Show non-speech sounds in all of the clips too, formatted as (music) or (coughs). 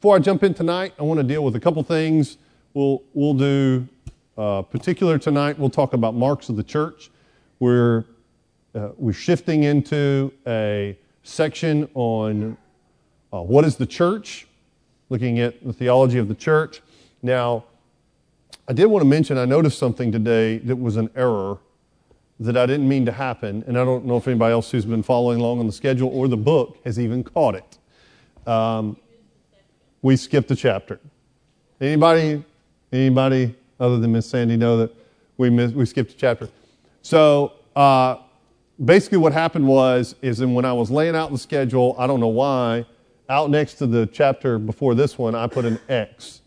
before I jump in tonight, I want to deal with a couple things. We'll, we'll do uh, particular tonight, we'll talk about marks of the church. We're, uh, we're shifting into a section on uh, what is the church, looking at the theology of the church. Now, I did want to mention, I noticed something today that was an error that I didn't mean to happen, and I don't know if anybody else who's been following along on the schedule or the book has even caught it. Um, we skipped a chapter. Anybody, anybody other than Miss Sandy know that we missed, we skipped a chapter? So uh, basically, what happened was is that when I was laying out the schedule, I don't know why, out next to the chapter before this one, I put an X,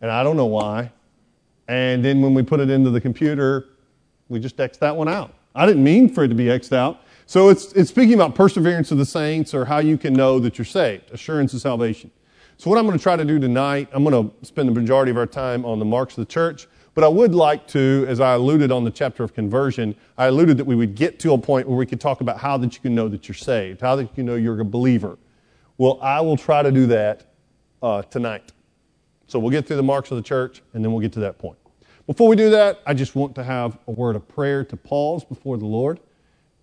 and I don't know why. And then when we put it into the computer, we just X that one out. I didn't mean for it to be X'd out. So it's, it's speaking about perseverance of the saints or how you can know that you're saved, assurance of salvation. So what I'm going to try to do tonight, I'm going to spend the majority of our time on the marks of the church, but I would like to, as I alluded on the chapter of conversion, I alluded that we would get to a point where we could talk about how that you can know that you're saved, how that you can know you're a believer. Well, I will try to do that uh, tonight. So we'll get through the marks of the church, and then we'll get to that point. Before we do that, I just want to have a word of prayer to pause before the Lord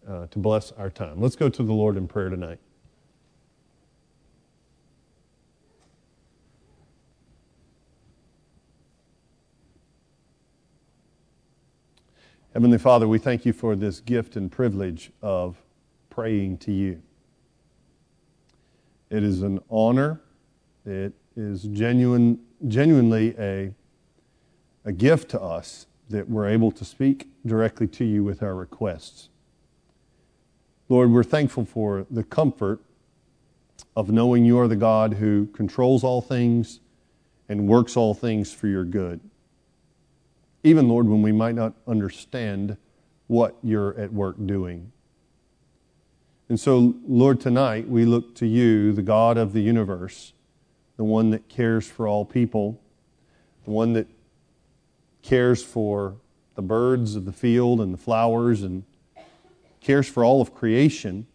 uh, to bless our time. Let's go to the Lord in prayer tonight. Heavenly Father, we thank you for this gift and privilege of praying to you. It is an honor. It is genuine, genuinely a, a gift to us that we're able to speak directly to you with our requests. Lord, we're thankful for the comfort of knowing you are the God who controls all things and works all things for your good even, Lord, when we might not understand what you're at work doing. And so, Lord, tonight we look to you, the God of the universe, the one that cares for all people, the one that cares for the birds of the field and the flowers and cares for all of creation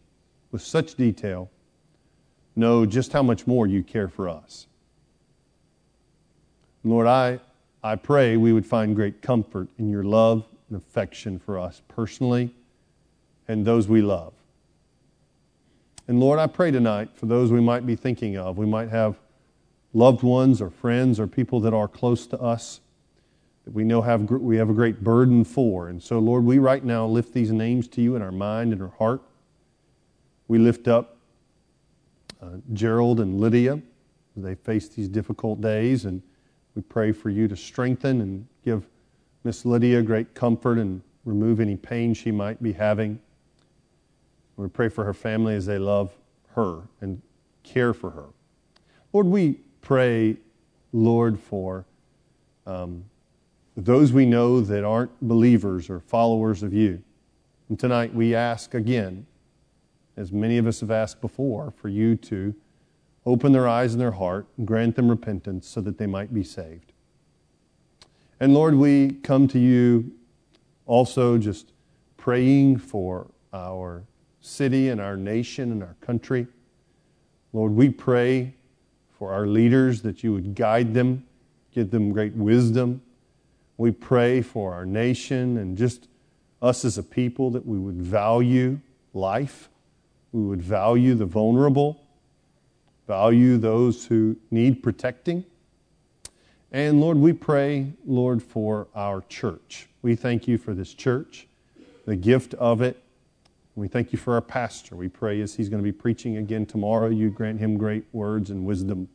with such detail. Know just how much more you care for us. Lord, I I pray we would find great comfort in your love and affection for us personally and those we love. And Lord, I pray tonight for those we might be thinking of. We might have loved ones or friends or people that are close to us that we know have, we have a great burden for. And so, Lord, we right now lift these names to you in our mind and our heart. We lift up uh, Gerald and Lydia as they face these difficult days and we pray for you to strengthen and give Miss Lydia great comfort and remove any pain she might be having. We pray for her family as they love her and care for her. Lord, we pray, Lord, for um, those we know that aren't believers or followers of you. And tonight we ask again, as many of us have asked before, for you to open their eyes and their heart, and grant them repentance so that they might be saved. And Lord, we come to you also just praying for our city and our nation and our country. Lord, we pray for our leaders that you would guide them, give them great wisdom. We pray for our nation and just us as a people that we would value life, we would value the vulnerable, value those who need protecting. And Lord, we pray, Lord, for our church. We thank you for this church, the gift of it. We thank you for our pastor. We pray as he's going to be preaching again tomorrow, you grant him great words and wisdom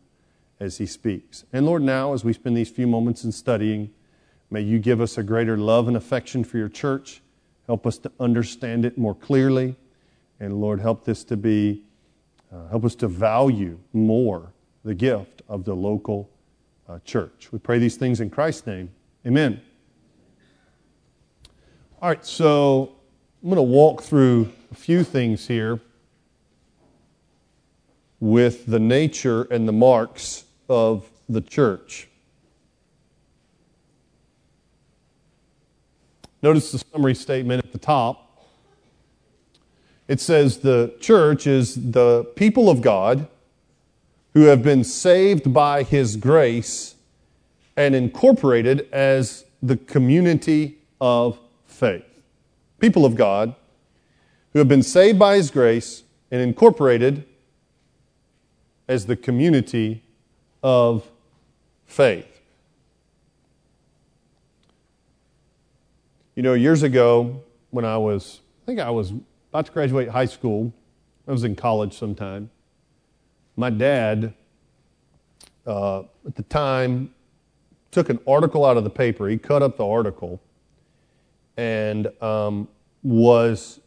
as he speaks. And Lord, now as we spend these few moments in studying, may you give us a greater love and affection for your church. Help us to understand it more clearly. And Lord, help this to be uh, help us to value more the gift of the local uh, church. We pray these things in Christ's name. Amen. All right, so I'm going to walk through a few things here with the nature and the marks of the church. Notice the summary statement at the top it says the church is the people of God who have been saved by his grace and incorporated as the community of faith. People of God who have been saved by his grace and incorporated as the community of faith. You know, years ago, when I was, I think I was about to graduate high school, I was in college sometime. My dad, uh, at the time, took an article out of the paper. He cut up the article and um, was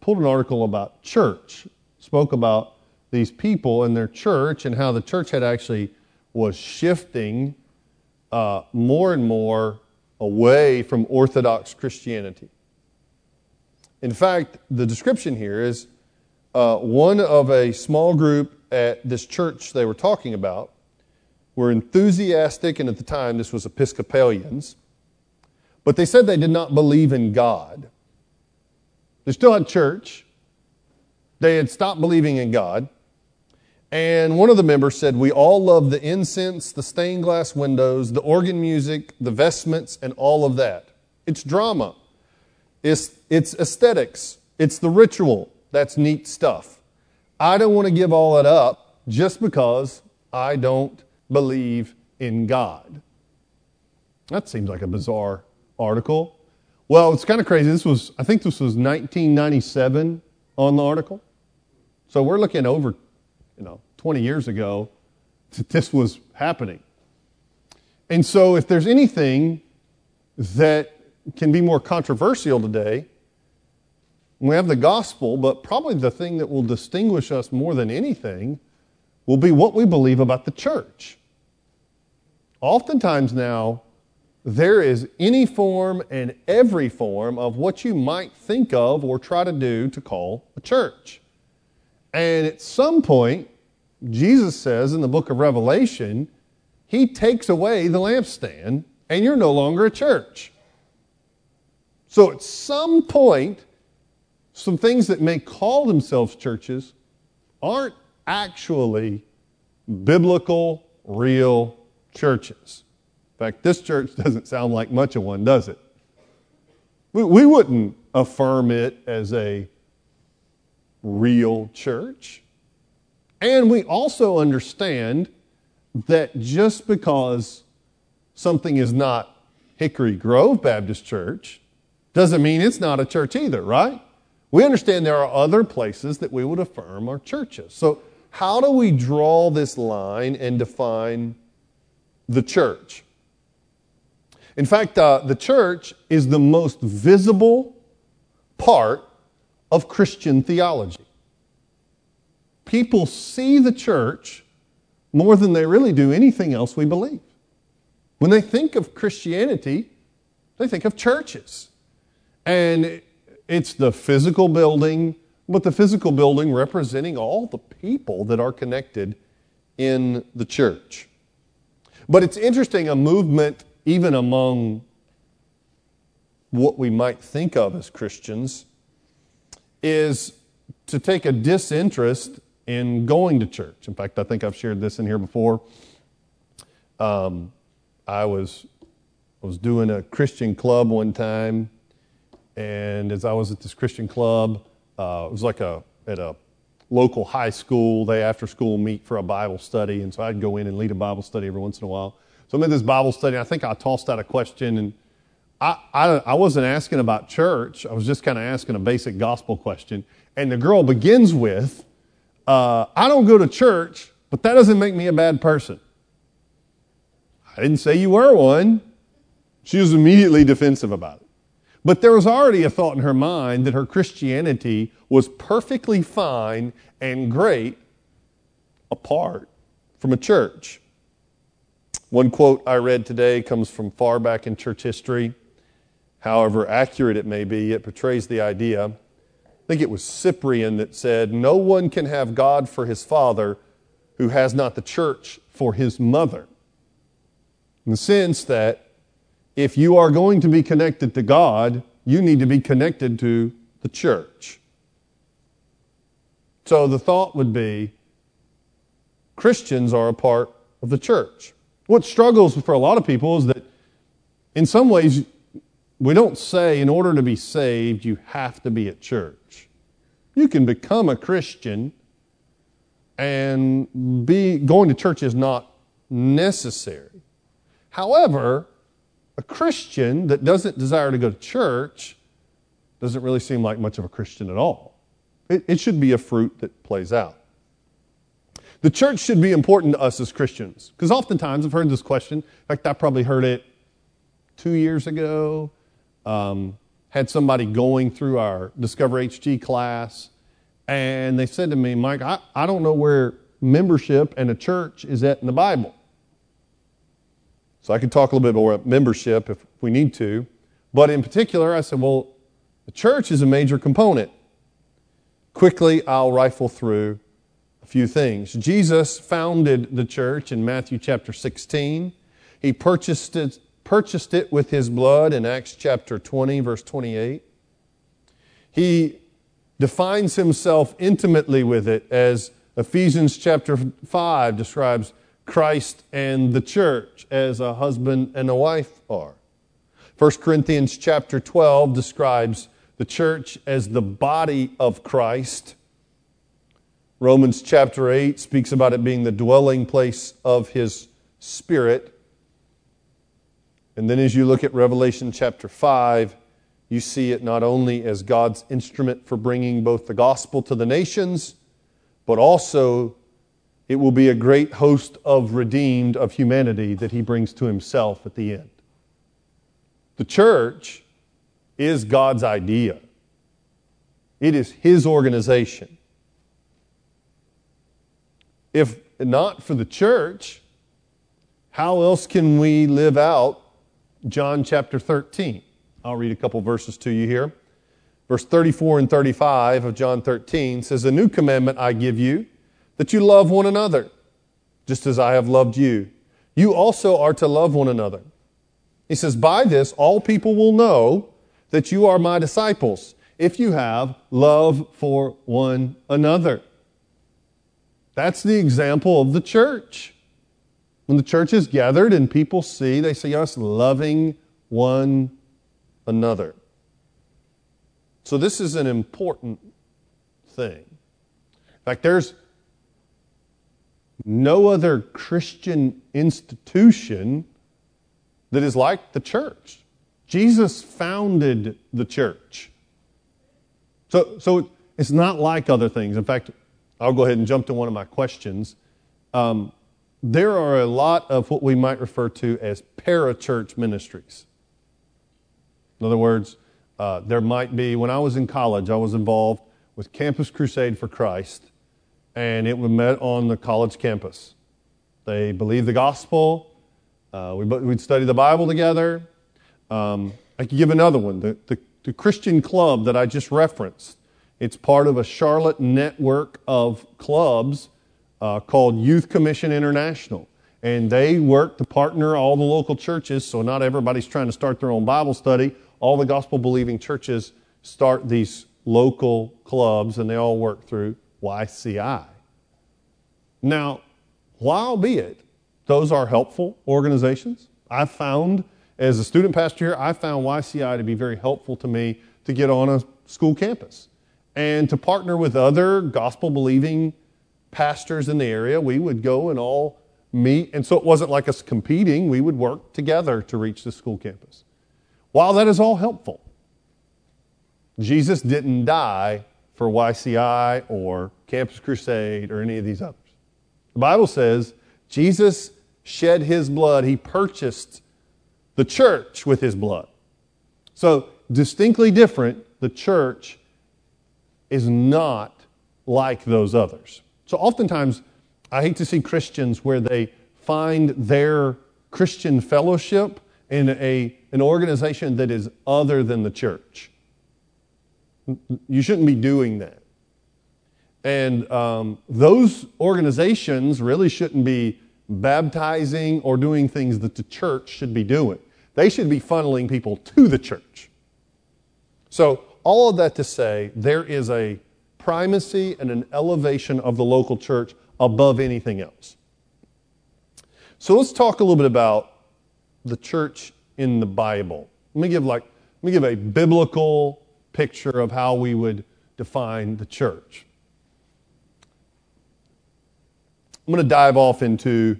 pulled an article about church, spoke about these people and their church and how the church had actually was shifting uh, more and more away from Orthodox Christianity. In fact, the description here is uh, one of a small group at this church they were talking about were enthusiastic, and at the time this was Episcopalians, but they said they did not believe in God. They still had church, they had stopped believing in God. And one of the members said, We all love the incense, the stained glass windows, the organ music, the vestments, and all of that. It's drama, it's, it's aesthetics, it's the ritual. That's neat stuff. I don't want to give all that up just because I don't believe in God. That seems like a bizarre article. Well, it's kind of crazy. This was, I think this was 1997 on the article. So we're looking over, you know, 20 years ago that this was happening. And so if there's anything that can be more controversial today, we have the gospel, but probably the thing that will distinguish us more than anything will be what we believe about the church. Oftentimes now, there is any form and every form of what you might think of or try to do to call a church. And at some point, Jesus says in the book of Revelation, he takes away the lampstand and you're no longer a church. So at some point, some things that may call themselves churches aren't actually biblical, real churches. In fact, this church (laughs) doesn't sound like much of one, does it? We, we wouldn't affirm it as a real church. And we also understand that just because something is not Hickory Grove Baptist Church doesn't mean it's not a church either, right? We understand there are other places that we would affirm are churches. So, how do we draw this line and define the church? In fact, uh, the church is the most visible part of Christian theology. People see the church more than they really do anything else we believe. When they think of Christianity, they think of churches. And it's the physical building, but the physical building representing all the people that are connected in the church. But it's interesting, a movement, even among what we might think of as Christians, is to take a disinterest in going to church. In fact, I think I've shared this in here before. Um, I was I was doing a Christian club one time, and as I was at this Christian club, uh, it was like a at a local high school. They after school meet for a Bible study, and so I'd go in and lead a Bible study every once in a while. So I'm in this Bible study. I think I tossed out a question, and I, I, I wasn't asking about church. I was just kind of asking a basic gospel question. And the girl begins with, uh, "I don't go to church, but that doesn't make me a bad person." I didn't say you were one. She was immediately defensive about it. But there was already a thought in her mind that her Christianity was perfectly fine and great apart from a church. One quote I read today comes from far back in church history. However accurate it may be, it portrays the idea. I think it was Cyprian that said, No one can have God for his father who has not the church for his mother. In the sense that if you are going to be connected to God, you need to be connected to the church. So the thought would be Christians are a part of the church. What struggles for a lot of people is that in some ways, we don't say in order to be saved, you have to be at church. You can become a Christian and be going to church is not necessary. However, a Christian that doesn't desire to go to church doesn't really seem like much of a Christian at all. It, it should be a fruit that plays out. The church should be important to us as Christians because oftentimes I've heard this question. In fact, I probably heard it two years ago. Um, had somebody going through our Discover HG class, and they said to me, Mike, I, I don't know where membership and a church is at in the Bible. So I could talk a little bit more about membership if we need to. But in particular, I said, well, the church is a major component. Quickly, I'll rifle through a few things. Jesus founded the church in Matthew chapter 16. He purchased it, purchased it with his blood in Acts chapter 20, verse 28. He defines himself intimately with it as Ephesians chapter 5 describes Christ and the church as a husband and a wife are. 1 Corinthians chapter 12 describes the church as the body of Christ. Romans chapter 8 speaks about it being the dwelling place of his spirit. And then as you look at Revelation chapter 5, you see it not only as God's instrument for bringing both the gospel to the nations, but also it will be a great host of redeemed of humanity that he brings to himself at the end. The church is God's idea, it is His organization. If not for the church, how else can we live out John chapter 13? I'll read a couple verses to you here. Verse 34 and 35 of John 13 says, A new commandment I give you, that you love one another, just as I have loved you. You also are to love one another. He says, By this all people will know that you are my disciples if you have love for one another. That's the example of the church. When the church is gathered and people see, they see us loving one another. So, this is an important thing. In fact, there's no other Christian institution that is like the church. Jesus founded the church. So, so it's not like other things. In fact, I'll go ahead and jump to one of my questions. Um, there are a lot of what we might refer to as parachurch ministries. In other words, uh, there might be, when I was in college, I was involved with Campus Crusade for Christ, and it was met on the college campus. They believed the gospel, uh, we, would study the Bible together, um, I could give another one the, the, the Christian club that I just referenced. It's part of a Charlotte network of clubs uh, called Youth Commission International. And they work to partner all the local churches, so not everybody's trying to start their own Bible study. All the gospel believing churches start these local clubs, and they all work through YCI. Now, while be it, those are helpful organizations. I've found as a student pastor here, I found YCI to be very helpful to me to get on a school campus and to partner with other gospel believing pastors in the area. We would go and all meet. And so it wasn't like us competing, we would work together to reach the school campus. While that is all helpful, Jesus didn't die for YCI or Campus Crusade or any of these others. The Bible says Jesus shed his blood, he purchased the church with his blood. So, distinctly different, the church is not like those others. So, oftentimes, I hate to see Christians where they find their Christian fellowship in a, an organization that is other than the church. You shouldn't be doing that. And um, those organizations really shouldn't be baptizing or doing things that the church should be doing. They should be funneling people to the church. So, all of that to say, there is a primacy and an elevation of the local church above anything else. So let's talk a little bit about the church in the Bible. Let me give like let me give a biblical picture of how we would define the church. I'm going to dive off into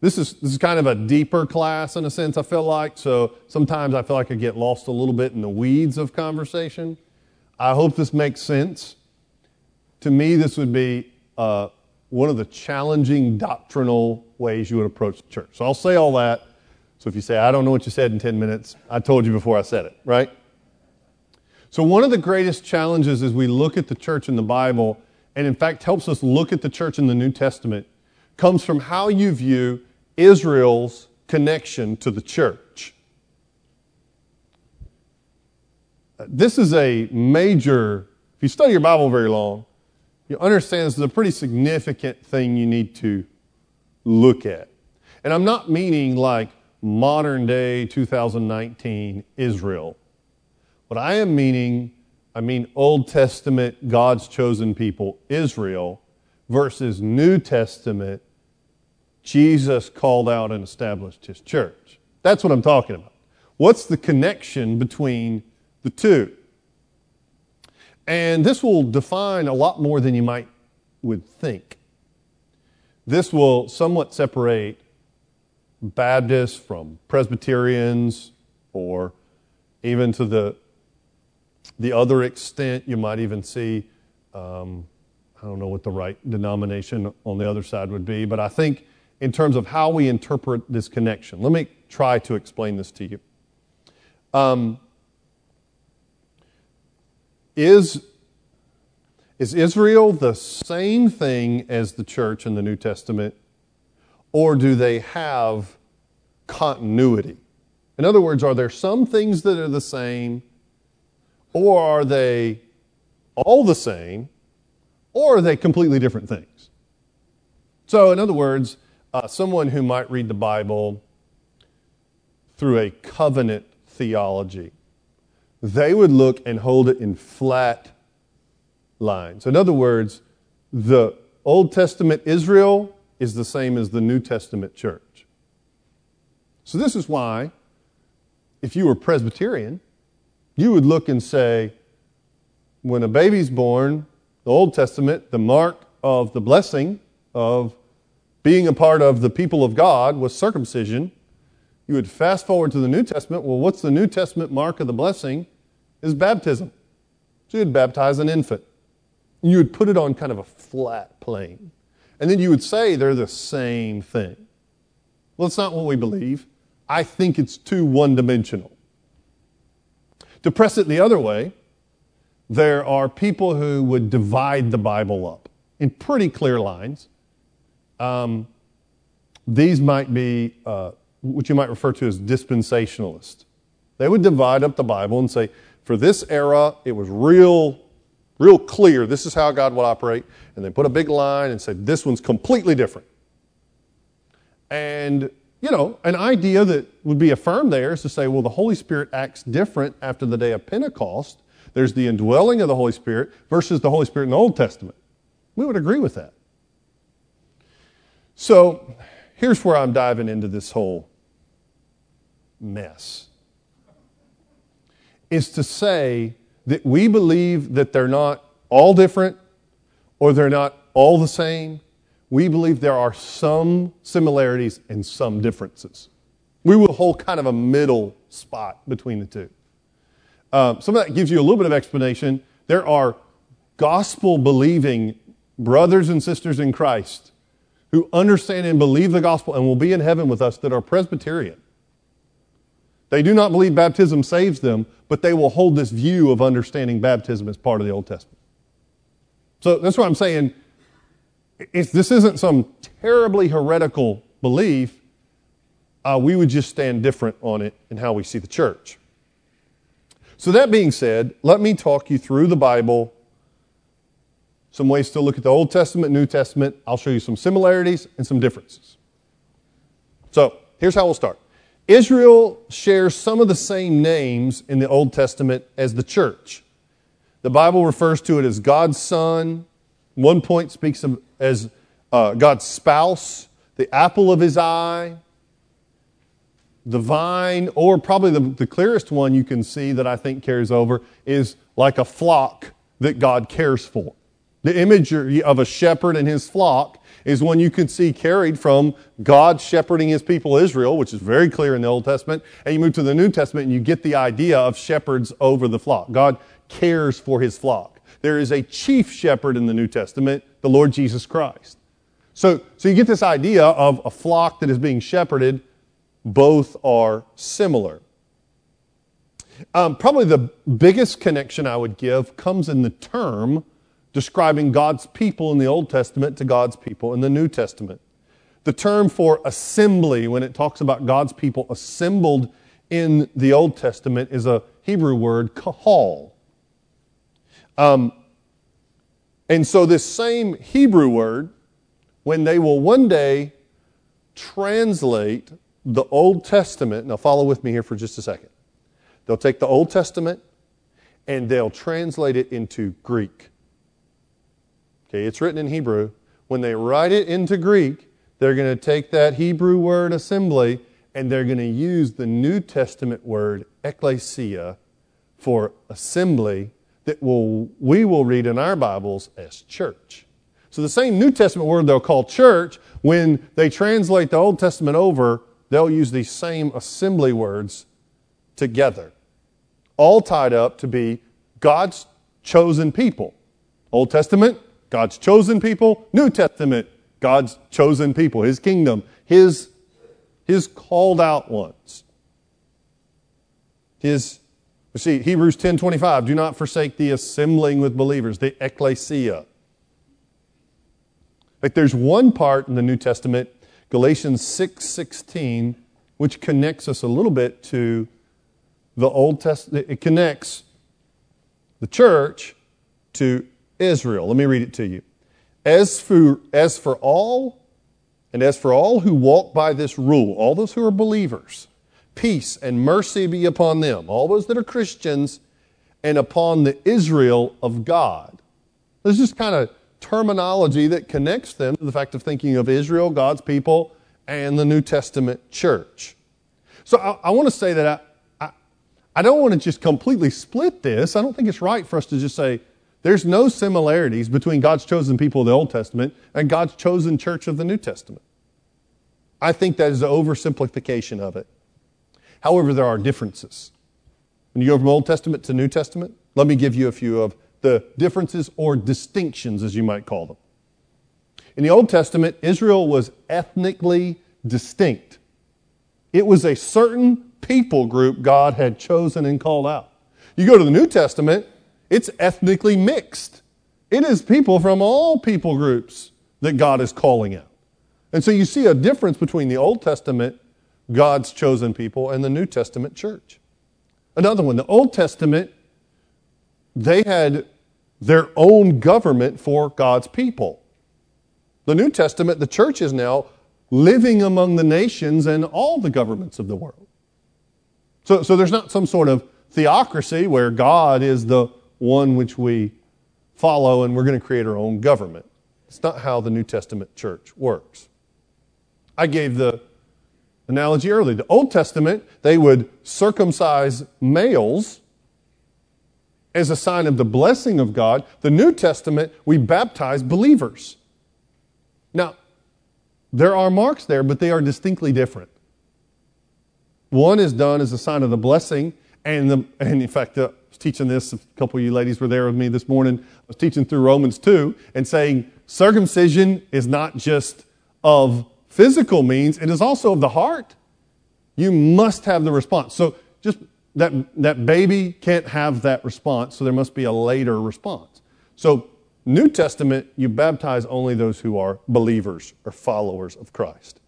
this is this is kind of a deeper class in a sense I feel like so sometimes I feel like I get lost a little bit in the weeds of conversation. I hope this makes sense. To me, this would be uh, one of the challenging doctrinal ways you would approach the church. So I'll say all that. So if you say, I don't know what you said in 10 minutes, I told you before I said it, right? So one of the greatest challenges as we look at the church in the Bible, and in fact helps us look at the church in the New Testament, comes from how you view Israel's connection to the church. Uh, this is a major, if you study your Bible very long, you understand this is a pretty significant thing you need to look at. And I'm not meaning like modern day 2019 Israel. What I am meaning, I mean Old Testament, God's chosen people, Israel, versus New Testament, Jesus called out and established his church. That's what I'm talking about. What's the connection between the two? And this will define a lot more than you might would think. This will somewhat separate Baptists from Presbyterians, or even to the, the other extent, you might even see, um, I don't know what the right denomination on the other side would be, but I think in terms of how we interpret this connection, let me try to explain this to you. Um, is, is Israel the same thing as the church in the New Testament, or do they have continuity? In other words, are there some things that are the same, or are they all the same, or are they completely different things? So, in other words, uh, someone who might read the Bible through a covenant theology they would look and hold it in flat lines. In other words, the Old Testament Israel is the same as the New Testament church. So, this is why, if you were Presbyterian, you would look and say, when a baby's born, the Old Testament, the mark of the blessing of being a part of the people of God was circumcision. You would fast forward to the New Testament. Well, what's the New Testament mark of the blessing? is baptism. So you'd baptize an infant. You would put it on kind of a flat plane. And then you would say they're the same thing. Well, it's not what we believe. I think it's too one dimensional. To press it the other way, there are people who would divide the Bible up in pretty clear lines. Um, these might be uh, what you might refer to as dispensationalists. They would divide up the Bible and say, for this era, it was real, real clear. This is how God would operate. And they put a big line and said, this one's completely different. And, you know, an idea that would be affirmed there is to say, well, the Holy Spirit acts different after the day of Pentecost. There's the indwelling of the Holy Spirit versus the Holy Spirit in the Old Testament. We would agree with that. So here's where I'm diving into this whole mess is to say that we believe that they're not all different or they're not all the same. We believe there are some similarities and some differences. We will hold kind of a middle spot between the two. Uh, some of that gives you a little bit of explanation. There are gospel believing brothers and sisters in Christ who understand and believe the gospel and will be in heaven with us that are Presbyterian. They do not believe baptism saves them, but they will hold this view of understanding baptism as part of the Old Testament. So that's what I'm saying. If this isn't some terribly heretical belief, uh, we would just stand different on it in how we see the church. So, that being said, let me talk you through the Bible, some ways to look at the Old Testament, New Testament. I'll show you some similarities and some differences. So, here's how we'll start. Israel shares some of the same names in the Old Testament as the church. The Bible refers to it as God's Son. One point speaks of as uh, God's spouse, the apple of his eye, the vine, or probably the, the clearest one you can see that I think carries over is like a flock that God cares for. The imagery of a shepherd and his flock is one you can see carried from God shepherding his people Israel, which is very clear in the Old Testament, and you move to the New Testament and you get the idea of shepherds over the flock. God cares for his flock. There is a chief shepherd in the New Testament, the Lord Jesus Christ. So, so you get this idea of a flock that is being shepherded. Both are similar. Um, probably the biggest connection I would give comes in the term describing God's people in the Old Testament to God's people in the New Testament. The term for assembly, when it talks about God's people assembled in the Old Testament, is a Hebrew word, kahal. Um, and so, this same Hebrew word, when they will one day translate the Old Testament, now follow with me here for just a second. They'll take the Old Testament and they'll translate it into Greek. Okay, it's written in Hebrew. When they write it into Greek, they're going to take that Hebrew word assembly and they're going to use the New Testament word ecclesia for assembly that will, we will read in our Bibles as church. So the same New Testament word they'll call church, when they translate the Old Testament over, they'll use these same assembly words together, all tied up to be God's chosen people. Old Testament, God's chosen people, New Testament, God's chosen people, His kingdom, His, His called out ones. His, you see, Hebrews 10 25, do not forsake the assembling with believers, the ecclesia. Like there's one part in the New Testament, Galatians 6 16, which connects us a little bit to the Old Testament. It connects the church to Israel. Let me read it to you. As for, as for all, and as for all who walk by this rule, all those who are believers, peace and mercy be upon them, all those that are Christians, and upon the Israel of God. This is kind of terminology that connects them to the fact of thinking of Israel, God's people, and the New Testament church. So I, I want to say that I, I, I don't want to just completely split this. I don't think it's right for us to just say, there's no similarities between God's chosen people of the Old Testament and God's chosen church of the New Testament. I think that is an oversimplification of it. However, there are differences. When you go from Old Testament to New Testament, let me give you a few of the differences or distinctions, as you might call them. In the Old Testament, Israel was ethnically distinct. It was a certain people group God had chosen and called out. You go to the New Testament, it's ethnically mixed. It is people from all people groups that God is calling out. And so you see a difference between the Old Testament, God's chosen people, and the New Testament church. Another one, the Old Testament, they had their own government for God's people. The New Testament, the church is now living among the nations and all the governments of the world. So, so there's not some sort of theocracy where God is the one which we follow, and we're going to create our own government. It's not how the New Testament church works. I gave the analogy earlier. The Old Testament, they would circumcise males as a sign of the blessing of God. The New Testament, we baptize believers. Now, there are marks there, but they are distinctly different. One is done as a sign of the blessing, and, the, and in fact, uh, the teaching this. A couple of you ladies were there with me this morning. I was teaching through Romans 2 and saying circumcision is not just of physical means, it is also of the heart. You must have the response. So just that, that baby can't have that response, so there must be a later response. So, New Testament, you baptize only those who are believers or followers of Christ.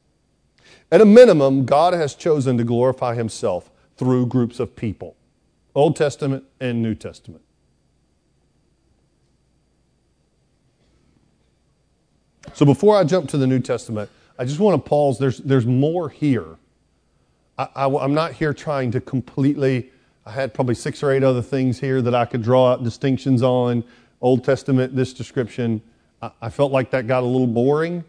At a minimum, God has chosen to glorify himself through groups of people. Old Testament and New Testament. So before I jump to the New Testament, I just want to pause. There's, there's more here. I, I, I'm not here trying to completely, I had probably six or eight other things here that I could draw out distinctions on. Old Testament, this description. I, I felt like that got a little boring.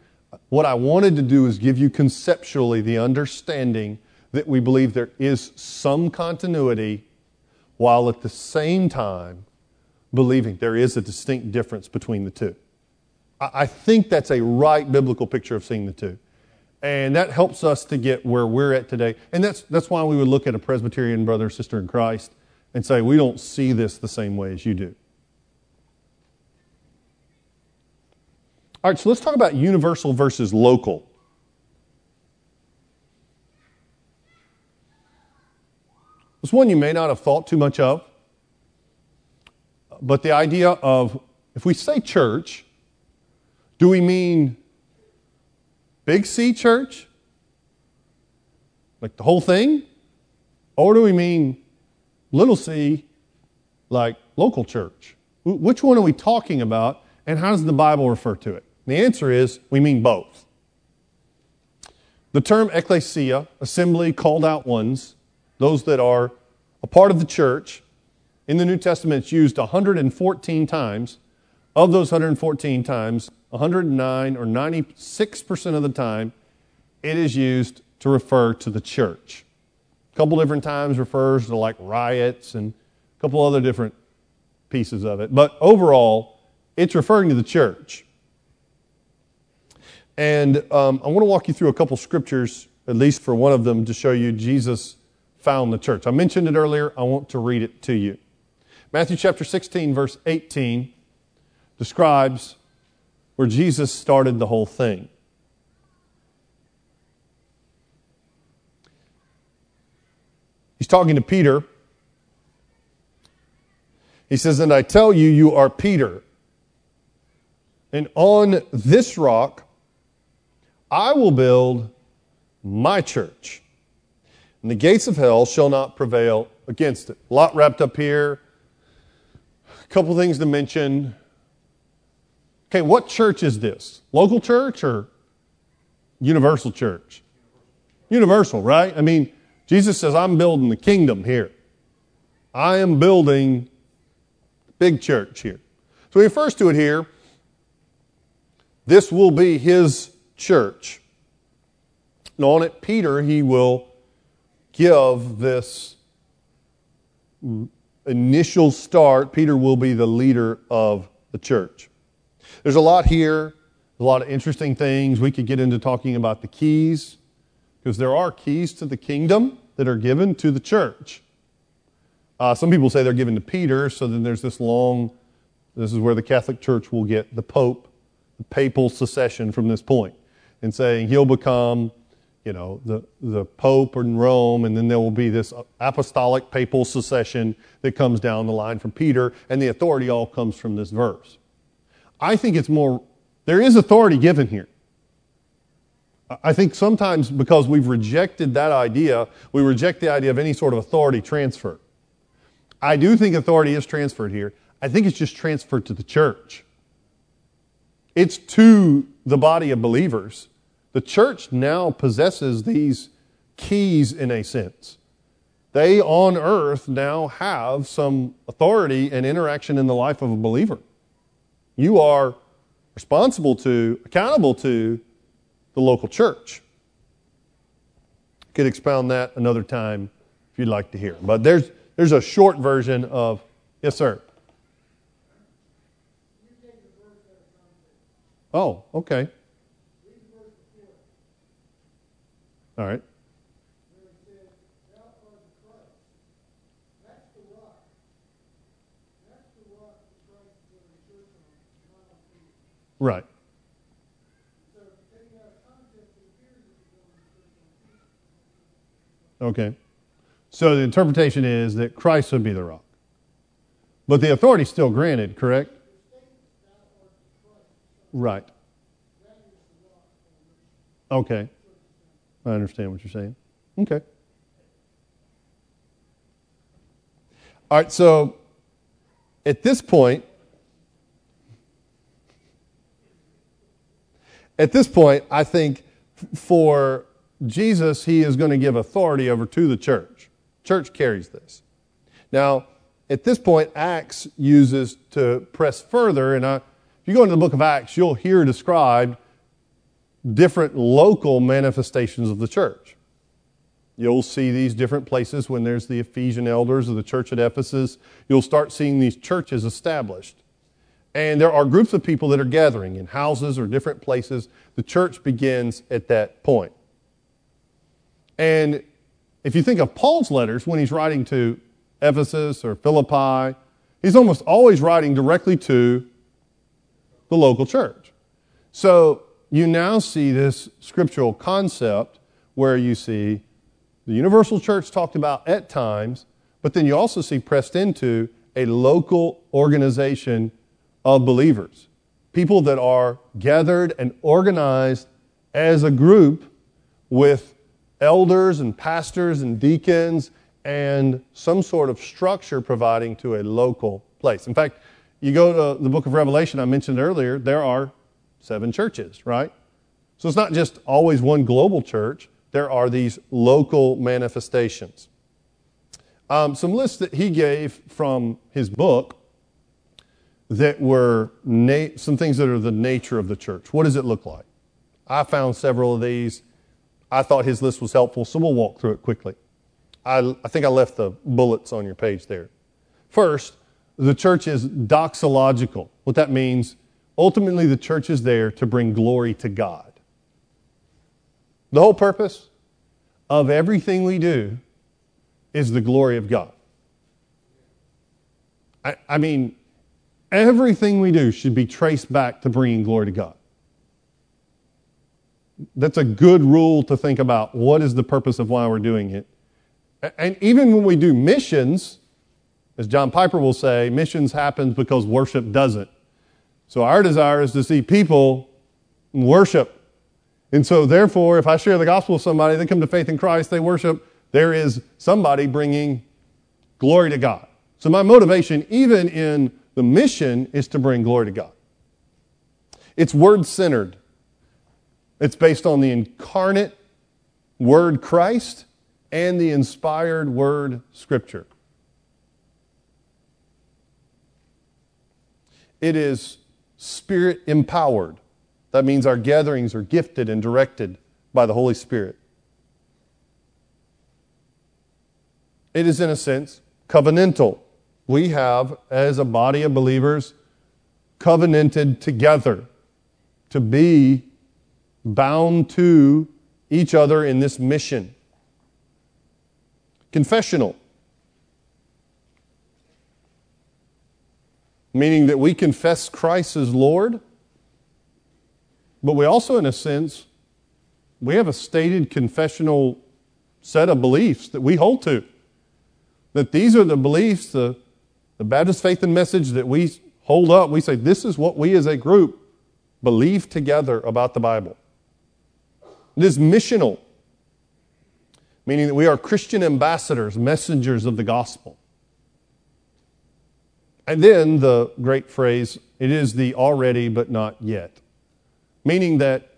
What I wanted to do is give you conceptually the understanding that we believe there is some continuity while at the same time believing there is a distinct difference between the two. I think that's a right biblical picture of seeing the two. And that helps us to get where we're at today. And that's, that's why we would look at a Presbyterian brother or sister in Christ and say, we don't see this the same way as you do. All right, so let's talk about universal versus local. It's one you may not have thought too much of, but the idea of if we say church, do we mean big C church? Like the whole thing? Or do we mean little c, like local church? Which one are we talking about, and how does the Bible refer to it? The answer is we mean both. The term ecclesia, assembly, called out ones, those that are a part of the church, in the New Testament it's used 114 times. Of those 114 times, 109 or 96% of the time, it is used to refer to the church. A couple different times refers to like riots and a couple other different pieces of it. But overall, it's referring to the church. And um, I want to walk you through a couple scriptures, at least for one of them, to show you Jesus found the church. I mentioned it earlier. I want to read it to you. Matthew chapter 16, verse 18 describes where Jesus started the whole thing. He's talking to Peter. He says, And I tell you, you are Peter. And on this rock, I will build my church. And the gates of hell shall not prevail against it. A lot wrapped up here. A couple things to mention. Okay, what church is this? Local church or universal church? Universal, right? I mean, Jesus says, I'm building the kingdom here. I am building big church here. So he refers to it here. This will be his church. And on it, Peter, he will give this initial start. Peter will be the leader of the church. There's a lot here, a lot of interesting things. We could get into talking about the keys, because there are keys to the kingdom that are given to the church. Uh, some people say they're given to Peter, so then there's this long, this is where the Catholic Church will get the Pope, the papal succession from this point, and saying he'll become, you know, the, the Pope in Rome, and then there will be this apostolic papal succession that comes down the line from Peter, and the authority all comes from this verse. I think it's more, there is authority given here. I think sometimes because we've rejected that idea, we reject the idea of any sort of authority transfer. I do think authority is transferred here. I think it's just transferred to the church. It's to the body of believers. The church now possesses these keys in a sense. They on earth now have some authority and interaction in the life of a believer. You are responsible to, accountable to the local church. Could expound that another time if you'd like to hear. But there's, there's a short version of, yes, sir. Oh, okay. All right. Right. Okay. So the interpretation is that Christ would be the rock. But the authority is still granted, correct? Right. Okay. I understand what you're saying. Okay. All right, so at this point, At this point, I think for Jesus, he is going to give authority over to the church. Church carries this. Now, at this point, Acts uses to press further, and I, if you go into the book of Acts, you'll hear described different local manifestations of the church. You'll see these different places when there's the Ephesian elders of the church at Ephesus. You'll start seeing these churches established. And there are groups of people that are gathering in houses or different places. The church begins at that point. And if you think of Paul's letters when he's writing to Ephesus or Philippi, he's almost always writing directly to the local church. So you now see this scriptural concept where you see the universal church talked about at times, but then you also see pressed into a local organization of believers. People that are gathered and organized as a group with elders and pastors and deacons and some sort of structure providing to a local place. In fact, you go to the book of Revelation, I mentioned earlier, there are seven churches, right? So it's not just always one global church, there are these local manifestations. Um, some lists that he gave from his book that were na- some things that are the nature of the church. What does it look like? I found several of these. I thought his list was helpful, so we'll walk through it quickly. I, I think I left the bullets on your page there. First, the church is doxological. What that means, ultimately, the church is there to bring glory to God. The whole purpose of everything we do is the glory of God. I, I mean, everything we do should be traced back to bringing glory to God. That's a good rule to think about. What is the purpose of why we're doing it? And even when we do missions, as John Piper will say, missions happens because worship doesn't. So our desire is to see people worship. And so therefore, if I share the gospel with somebody, they come to faith in Christ, they worship, there is somebody bringing glory to God. So my motivation, even in the mission, is to bring glory to God. It's word centered. It's based on the incarnate word Christ and the inspired word Scripture. It is spirit empowered. That means our gatherings are gifted and directed by the Holy Spirit. It is, in a sense, covenantal. We have, as a body of believers, covenanted together to be bound to each other in this mission confessional, meaning that we confess Christ as Lord, but we also, in a sense, we have a stated confessional set of beliefs that we hold to. That these are the beliefs, the, the Baptist faith and message that we hold up. We say, this is what we as a group believe together about the Bible. It is missional meaning that we are Christian ambassadors, messengers of the gospel. And then the great phrase, it is the already but not yet, meaning that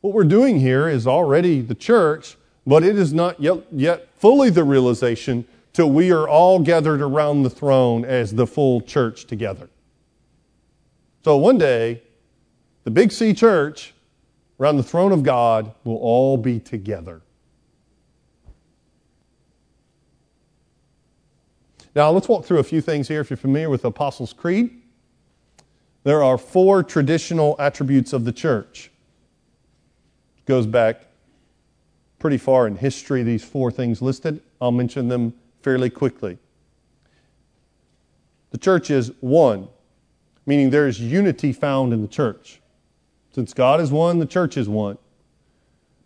what we're doing here is already the church, but it is not yet, fully the realization till we are all gathered around the throne as the full church together. So one day, the Big C church around the throne of God will all be together. Now, let's walk through a few things here if you're familiar with the Apostles' Creed. There are four traditional attributes of the church. It goes back pretty far in history, these four things listed. I'll mention them fairly quickly. The church is one, meaning there is unity found in the church. Since God is one, the church is one.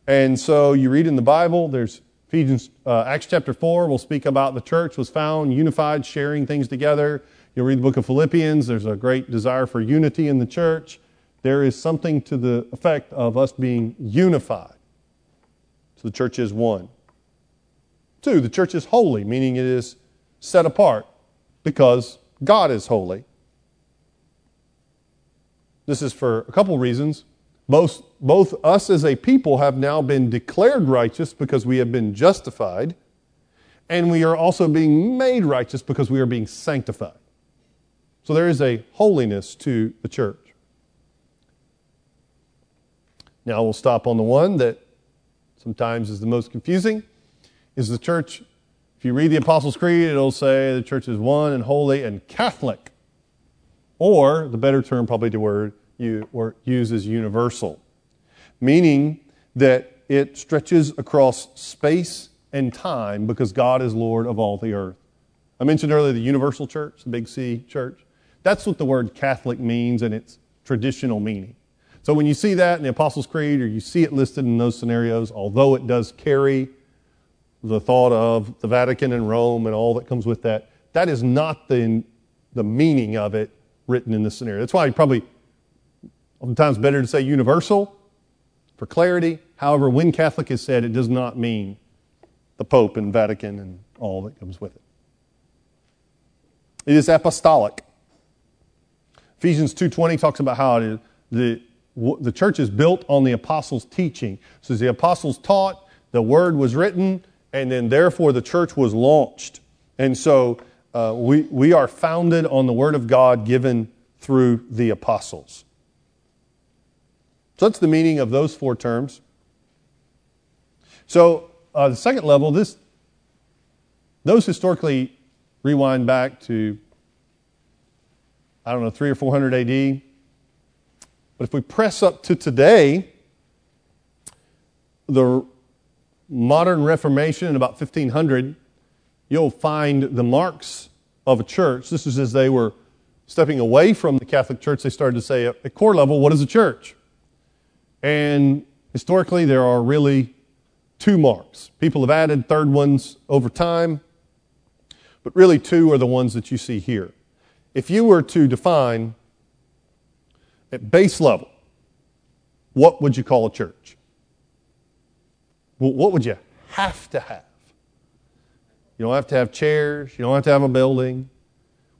And so you read in the Bible, there's Ephesians, uh, Acts chapter 4 We'll speak about the church was found unified, sharing things together. You'll read the book of Philippians. There's a great desire for unity in the church. There is something to the effect of us being unified. So the church is one. Two, the church is holy, meaning it is set apart because God is holy. This is for a couple reasons. Both, both us as a people have now been declared righteous because we have been justified, and we are also being made righteous because we are being sanctified. So there is a holiness to the church. Now we'll stop on the one that sometimes is the most confusing. Is the church, if you read the Apostles' Creed, it'll say the church is one and holy and Catholic. Or the better term, probably the word you or use is universal, meaning that it stretches across space and time because God is Lord of all the earth. I mentioned earlier the universal church, the big C church. That's what the word Catholic means in its traditional meaning. So when you see that in the Apostles' Creed or you see it listed in those scenarios, although it does carry the thought of the Vatican and Rome and all that comes with that, that is not the, the meaning of it written in this scenario. That's why probably oftentimes better to say universal for clarity. However, when Catholic is said, it does not mean the Pope and Vatican and all that comes with it. It is apostolic. Ephesians 2.20 talks about how the the church is built on the apostles' teaching. So the apostles taught, the word was written, and then therefore the church was launched. And so uh, we, we are founded on the word of God given through the apostles. So that's the meaning of those four terms. So uh, the second level, this those historically rewind back to I don't know three or four hundred A.D. But if we press up to today, the modern Reformation in about 1500, you'll find the marks of a church. This is as they were stepping away from the Catholic Church, they started to say at core level, what is a church? And historically, there are really two marks. People have added third ones over time, but really two are the ones that you see here. If you were to define at base level, what would you call a church? Well, what would you have to have? You don't have to have chairs, you don't have to have a building.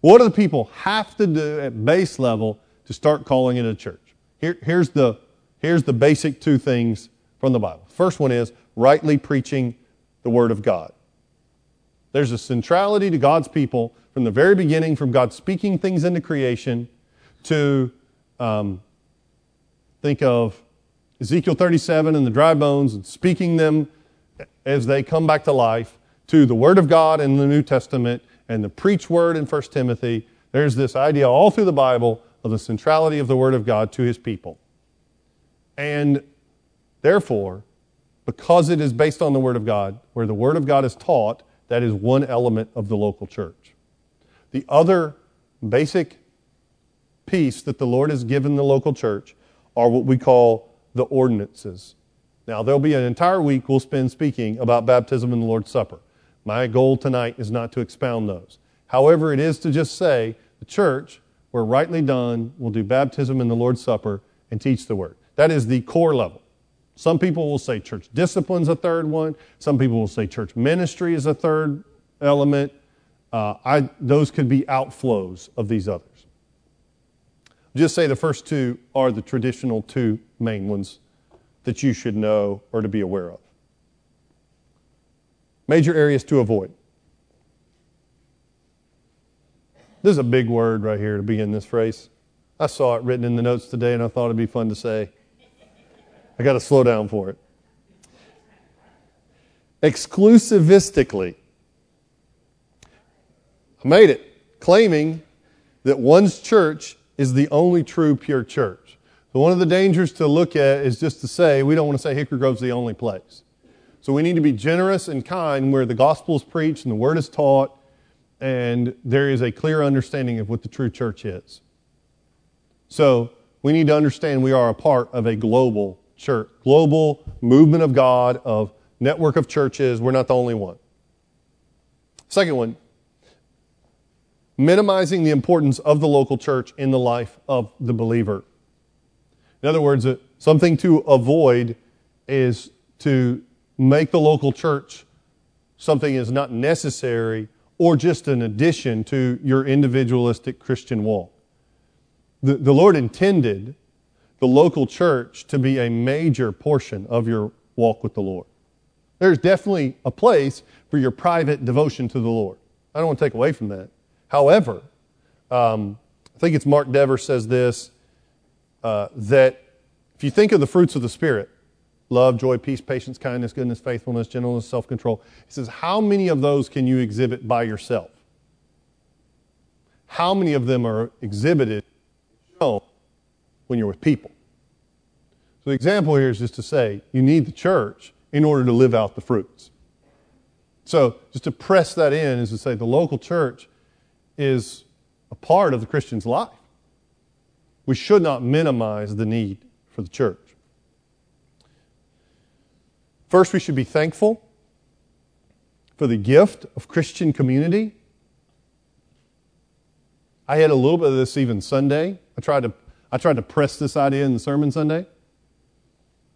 What do the people have to do at base level to start calling it a church? Here, here's, the, here's the basic two things from the Bible. First one is rightly preaching the Word of God. There's a centrality to God's people from the very beginning, from God speaking things into creation to um, think of Ezekiel 37 and the dry bones and speaking them as they come back to life to the Word of God in the New Testament and the preach word in 1 Timothy. There's this idea all through the Bible of the centrality of the Word of God to His people. And therefore, because it is based on the Word of God, where the Word of God is taught, that is one element of the local church. The other basic piece that the Lord has given the local church are what we call the ordinances. Now, there'll be an entire week we'll spend speaking about baptism and the Lord's Supper. My goal tonight is not to expound those. However, it is to just say the church, where rightly done, will do baptism and the Lord's Supper and teach the Word. That is the core level. Some people will say church discipline is a third one. Some people will say church ministry is a third element. Uh, I, those could be outflows of these others. Just say the first two are the traditional two main ones that you should know or to be aware of. Major areas to avoid. This is a big word right here to begin this phrase. I saw it written in the notes today and I thought it'd be fun to say. I got to slow down for it. Exclusivistically. I made it, claiming that one's church is the only true pure church. So one of the dangers to look at is just to say, we don't want to say Hickory Grove's the only place. So we need to be generous and kind where the gospel is preached and the word is taught and there is a clear understanding of what the true church is. So we need to understand we are a part of a global church, global movement of God, of network of churches. We're not the only one. Second one, minimizing the importance of the local church in the life of the believer. In other words, uh, something to avoid is to make the local church something is not necessary or just an addition to your individualistic Christian walk. The, the Lord intended the local church to be a major portion of your walk with the Lord. There's definitely a place for your private devotion to the Lord. I don't want to take away from that. However, um, I think it's Mark Dever says this uh, that If you think of the fruits of the Spirit, love, joy, peace, patience, kindness, goodness, faithfulness, gentleness, self control, he says, how many of those can you exhibit by yourself? How many of them are exhibited, when you're with people? So the example here is just to say you need the church in order to live out the fruits. So just to press that in is to say the local church is a part of the Christian's life. We should not minimize the need for the church. First, we should be thankful for the gift of Christian community. I had a little bit of this even Sunday. I tried to, I tried to press this idea in the sermon Sunday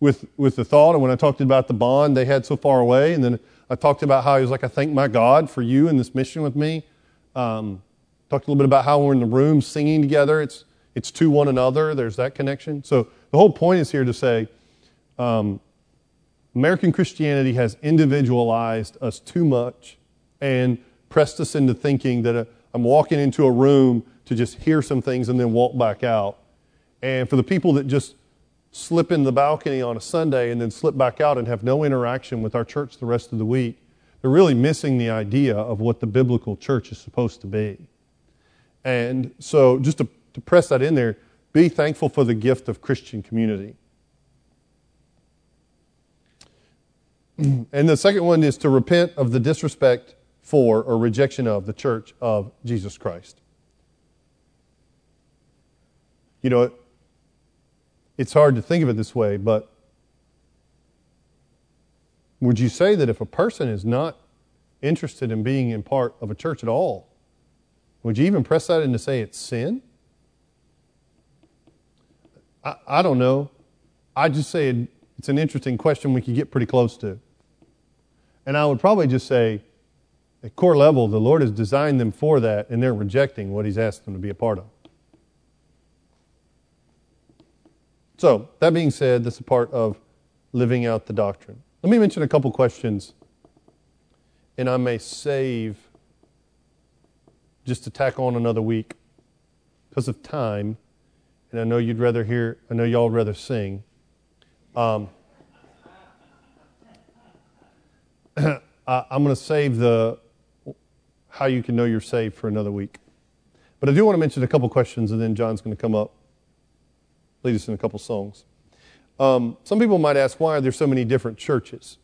with, with the thought, and when I talked about the bond they had so far away, and then I talked about how he was like, I thank my God for you and this mission with me. Um, talked a little bit about how we're in the room singing together. It's, it's to one another. There's that connection. So the whole point is here to say um, American Christianity has individualized us too much and pressed us into thinking that a, uh, I'm walking into a room to just hear some things and then walk back out. And for the people that just slip in the balcony on a Sunday and then slip back out and have no interaction with our church the rest of the week, they're really missing the idea of what the biblical church is supposed to be. And so, just to, to press that in there, be thankful for the gift of Christian community. And the second one is to repent of the disrespect for or rejection of the church of Jesus Christ. You know, it's hard to think of it this way, but would you say that if a person is not interested in being in part of a church at all, would you even press that in to say it's sin? I, I don't know. I just say it's an interesting question we could get pretty close to. And I would probably just say, at core level, the Lord has designed them for that, and they're rejecting what He's asked them to be a part of. So, that being said, that's a part of living out the doctrine. Let me mention a couple questions, and I may save just to tack on another week because of time. And I know you'd rather hear, I know y'all rather sing. Um, (coughs) I, I'm going to save the how you can know you're saved for another week. But I do want to mention a couple questions, and then John's going to come up lead us in a couple songs. Um, some people might ask, why are there so many different churches?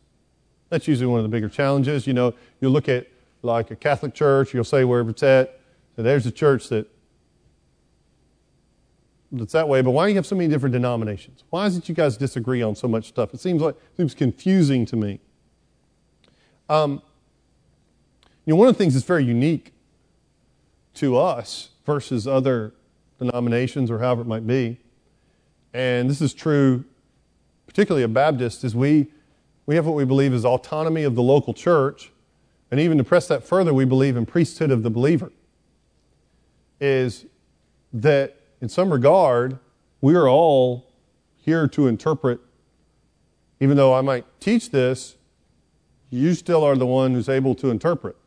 That's usually one of the bigger challenges. You know, you look at like a Catholic church, you'll say wherever it's at, so there's a church that that's that way. But why do you have so many different denominations? Why is it you guys disagree on so much stuff? It seems like it seems confusing to me. Um, you know, one of the things that's very unique to us versus other denominations or however it might be and this is true particularly of Baptists, is we, we have what we believe is autonomy of the local church. And even to press that further, we believe in priesthood of the believer. Is that in some regard, we are all here to interpret, even though I might teach this, you still are the one who's able to interpret.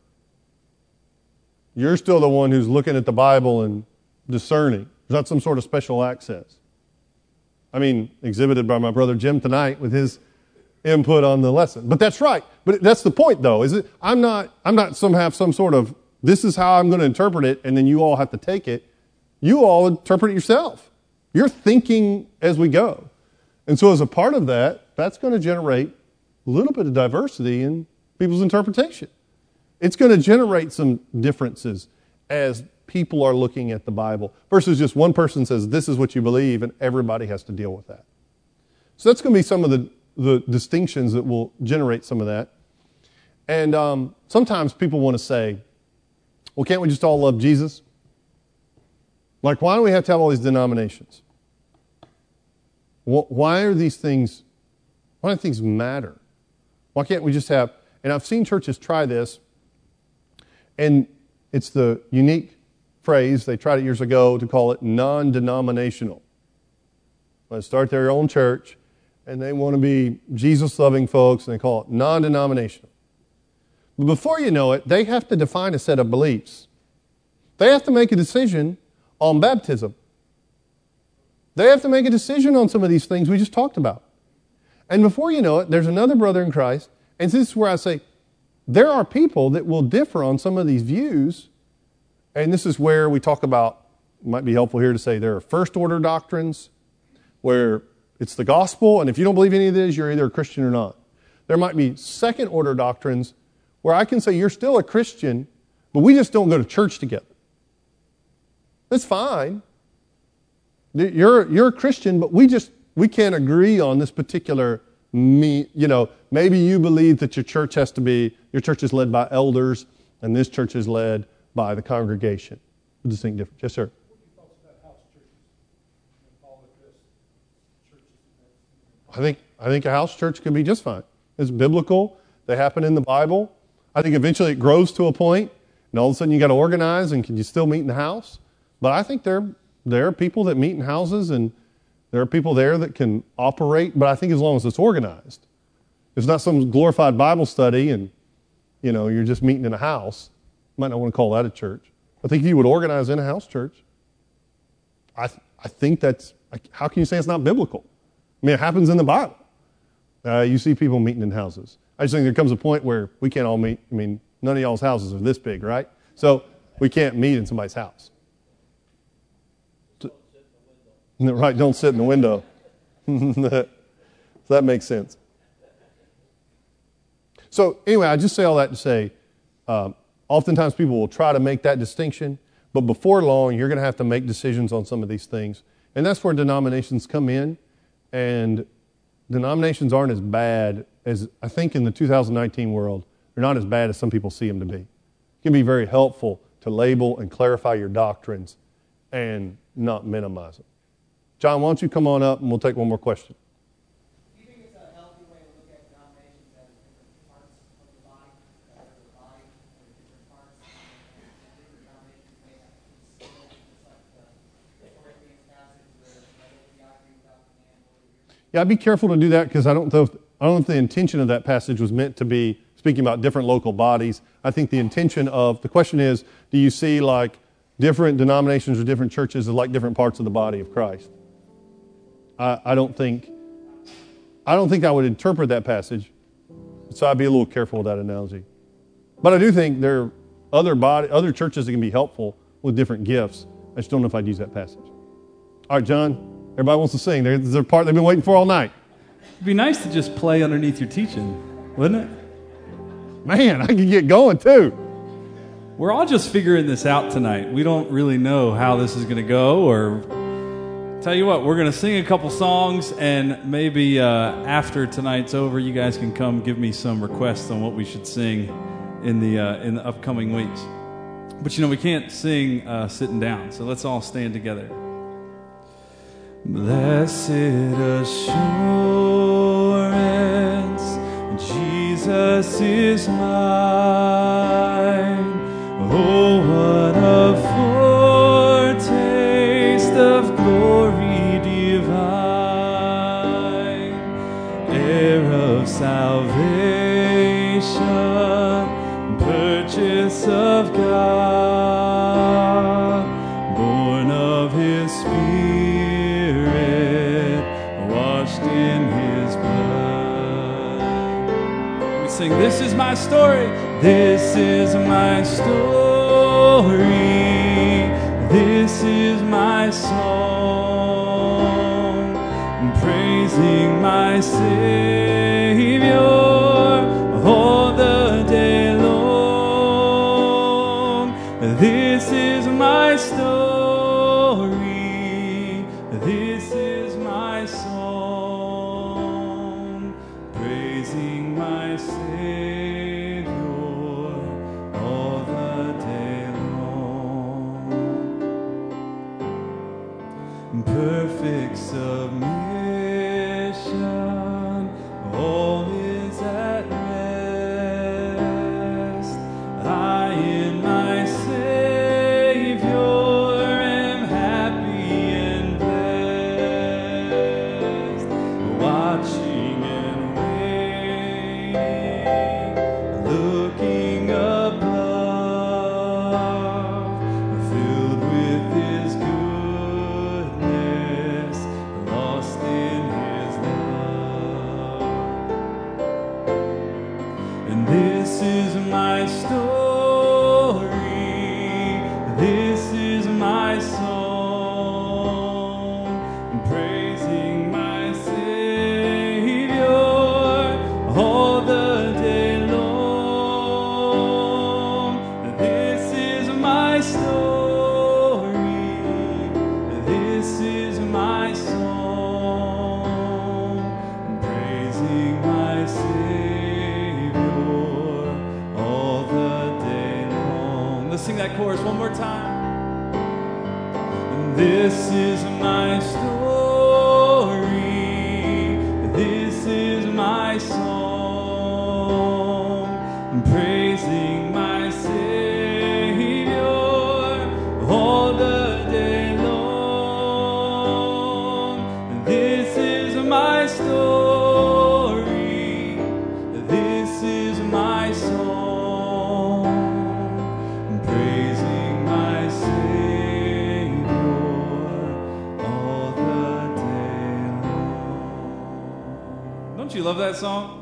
You're still the one who's looking at the Bible and discerning. There's not some sort of special access. I mean, exhibited by my brother Jim tonight with his input on the lesson. But that's right. But that's the point, though. Is it? I'm not. I'm not some have some sort of. This is how I'm going to interpret it, and then you all have to take it. You all interpret it yourself. You're thinking as we go, and so as a part of that, that's going to generate a little bit of diversity in people's interpretation. It's going to generate some differences as people are looking at the Bible versus just one person says, This is what you believe, and everybody has to deal with that. So that's going to be some of the, the distinctions that will generate some of that. And um, sometimes people want to say, Well, can't we just all love Jesus? Like, why do we have to have all these denominations? Why are these things, why do things matter? Why can't we just have, and I've seen churches try this, and it's the unique phrase, they tried it years ago to call it non denominational. Let's start their own church, and they want to be Jesus loving folks, and they call it non denominational. But before you know it, they have to define a set of beliefs. They have to make a decision on baptism. They have to make a decision on some of these things we just talked about. And before you know it, there's another brother in Christ. And this is where I say, there are people that will differ on some of these views. And this is where we talk about, might be helpful here to say there are first order doctrines where it's the gospel, and if you don't believe any of this, you're either a Christian or not. There might be second order doctrines where I can say you're still a Christian, but we just don't go to church together. That's fine. You're, you're a Christian, but we just we can't agree on this particular me, you know, maybe you believe that your church has to be, your church is led by elders, and this church is led by the congregation. What does think different? Yes, sir. I think, I think a house church can be just fine. It's biblical. They happen in the Bible. I think eventually it grows to a point, and all of a sudden you got to organize, and can you still meet in the house? But I think there, there are people that meet in houses, and there are people there that can operate, but I think as long as it's organized. It's not some glorified Bible study and, you know, you're just meeting in a house. Might not want to call that a church. I think if you would organize in a house church, I, th- I think that's, how can you say it's not biblical? I mean, it happens in the Bible. Uh, you see people meeting in houses. I just think there comes a point where we can't all meet. I mean, none of y'all's houses are this big, right? So we can't meet in somebody's house. Right, don't sit in the window. so (laughs) that makes sense. So, anyway, I just say all that to say um, oftentimes people will try to make that distinction, but before long, you're going to have to make decisions on some of these things. And that's where denominations come in. And denominations aren't as bad as, I think, in the 2019 world, they're not as bad as some people see them to be. It can be very helpful to label and clarify your doctrines and not minimize them. John, why don't you come on up and we'll take one more question. Yeah, I'd be careful to do that because I don't know if, I don't know if the intention of that passage was meant to be speaking about different local bodies. I think the intention of the question is, do you see like different denominations or different churches as like different parts of the body of Christ? I, I don't think I don't think I would interpret that passage. So I'd be a little careful with that analogy. But I do think there are other body, other churches that can be helpful with different gifts. I just don't know if I'd use that passage. All right, John. Everybody wants to sing. There's a part they've been waiting for all night. It'd be nice to just play underneath your teaching, wouldn't it? Man, I can get going too. We're all just figuring this out tonight. We don't really know how this is going to go or Tell you what, we're going to sing a couple songs, and maybe uh, after tonight's over, you guys can come give me some requests on what we should sing in the uh, in the upcoming weeks. But you know, we can't sing uh, sitting down, so let's all stand together. Blessed assurance, Jesus is mine. Oh, what a foretaste of glory divine, heir of salvation, purchase of God, my story. This is my story. This is my song. I'm praising my Savior. all the day long. This is my story. This is my song. Praising my Savior. My story. This is my song. Praising my Savior all the day long. Don't you love that song?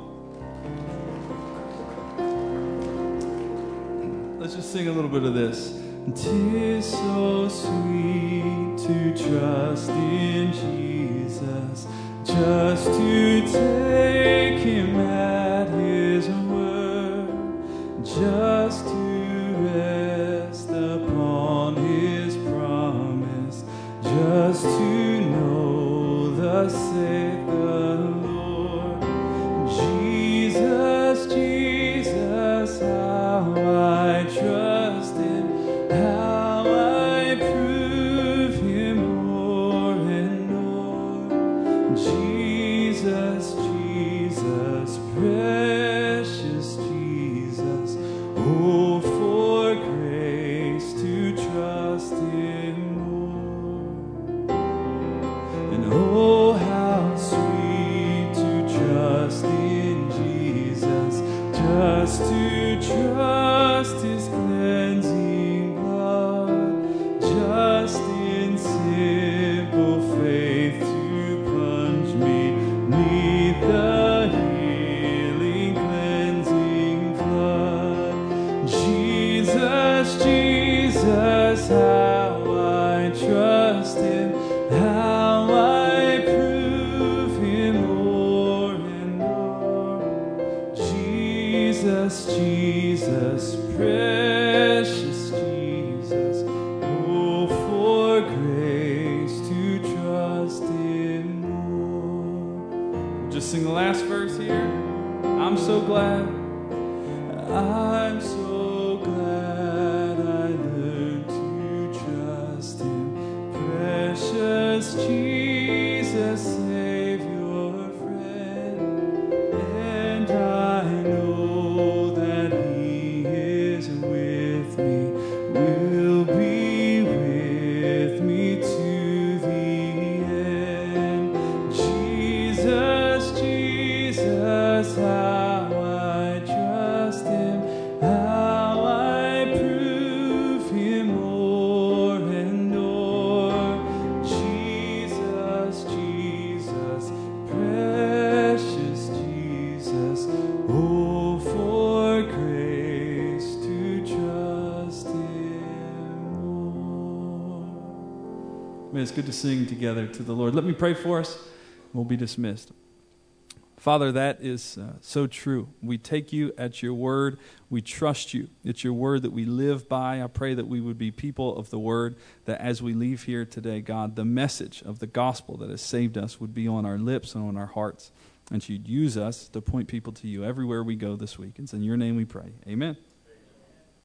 Let's just sing a little bit of this. Tis so sweet to trust in Jesus, just to take him at his word, just to good to sing together to the Lord. Let me pray for us. We'll be dismissed. Father, that is uh, so true. We take you at your word. We trust you. It's your word that we live by. I pray that we would be people of the word, that as we leave here today, God, the message of the gospel that has saved us would be on our lips and on our hearts. And you'd use us to point people to you everywhere we go this week. It's in your name we pray. Amen.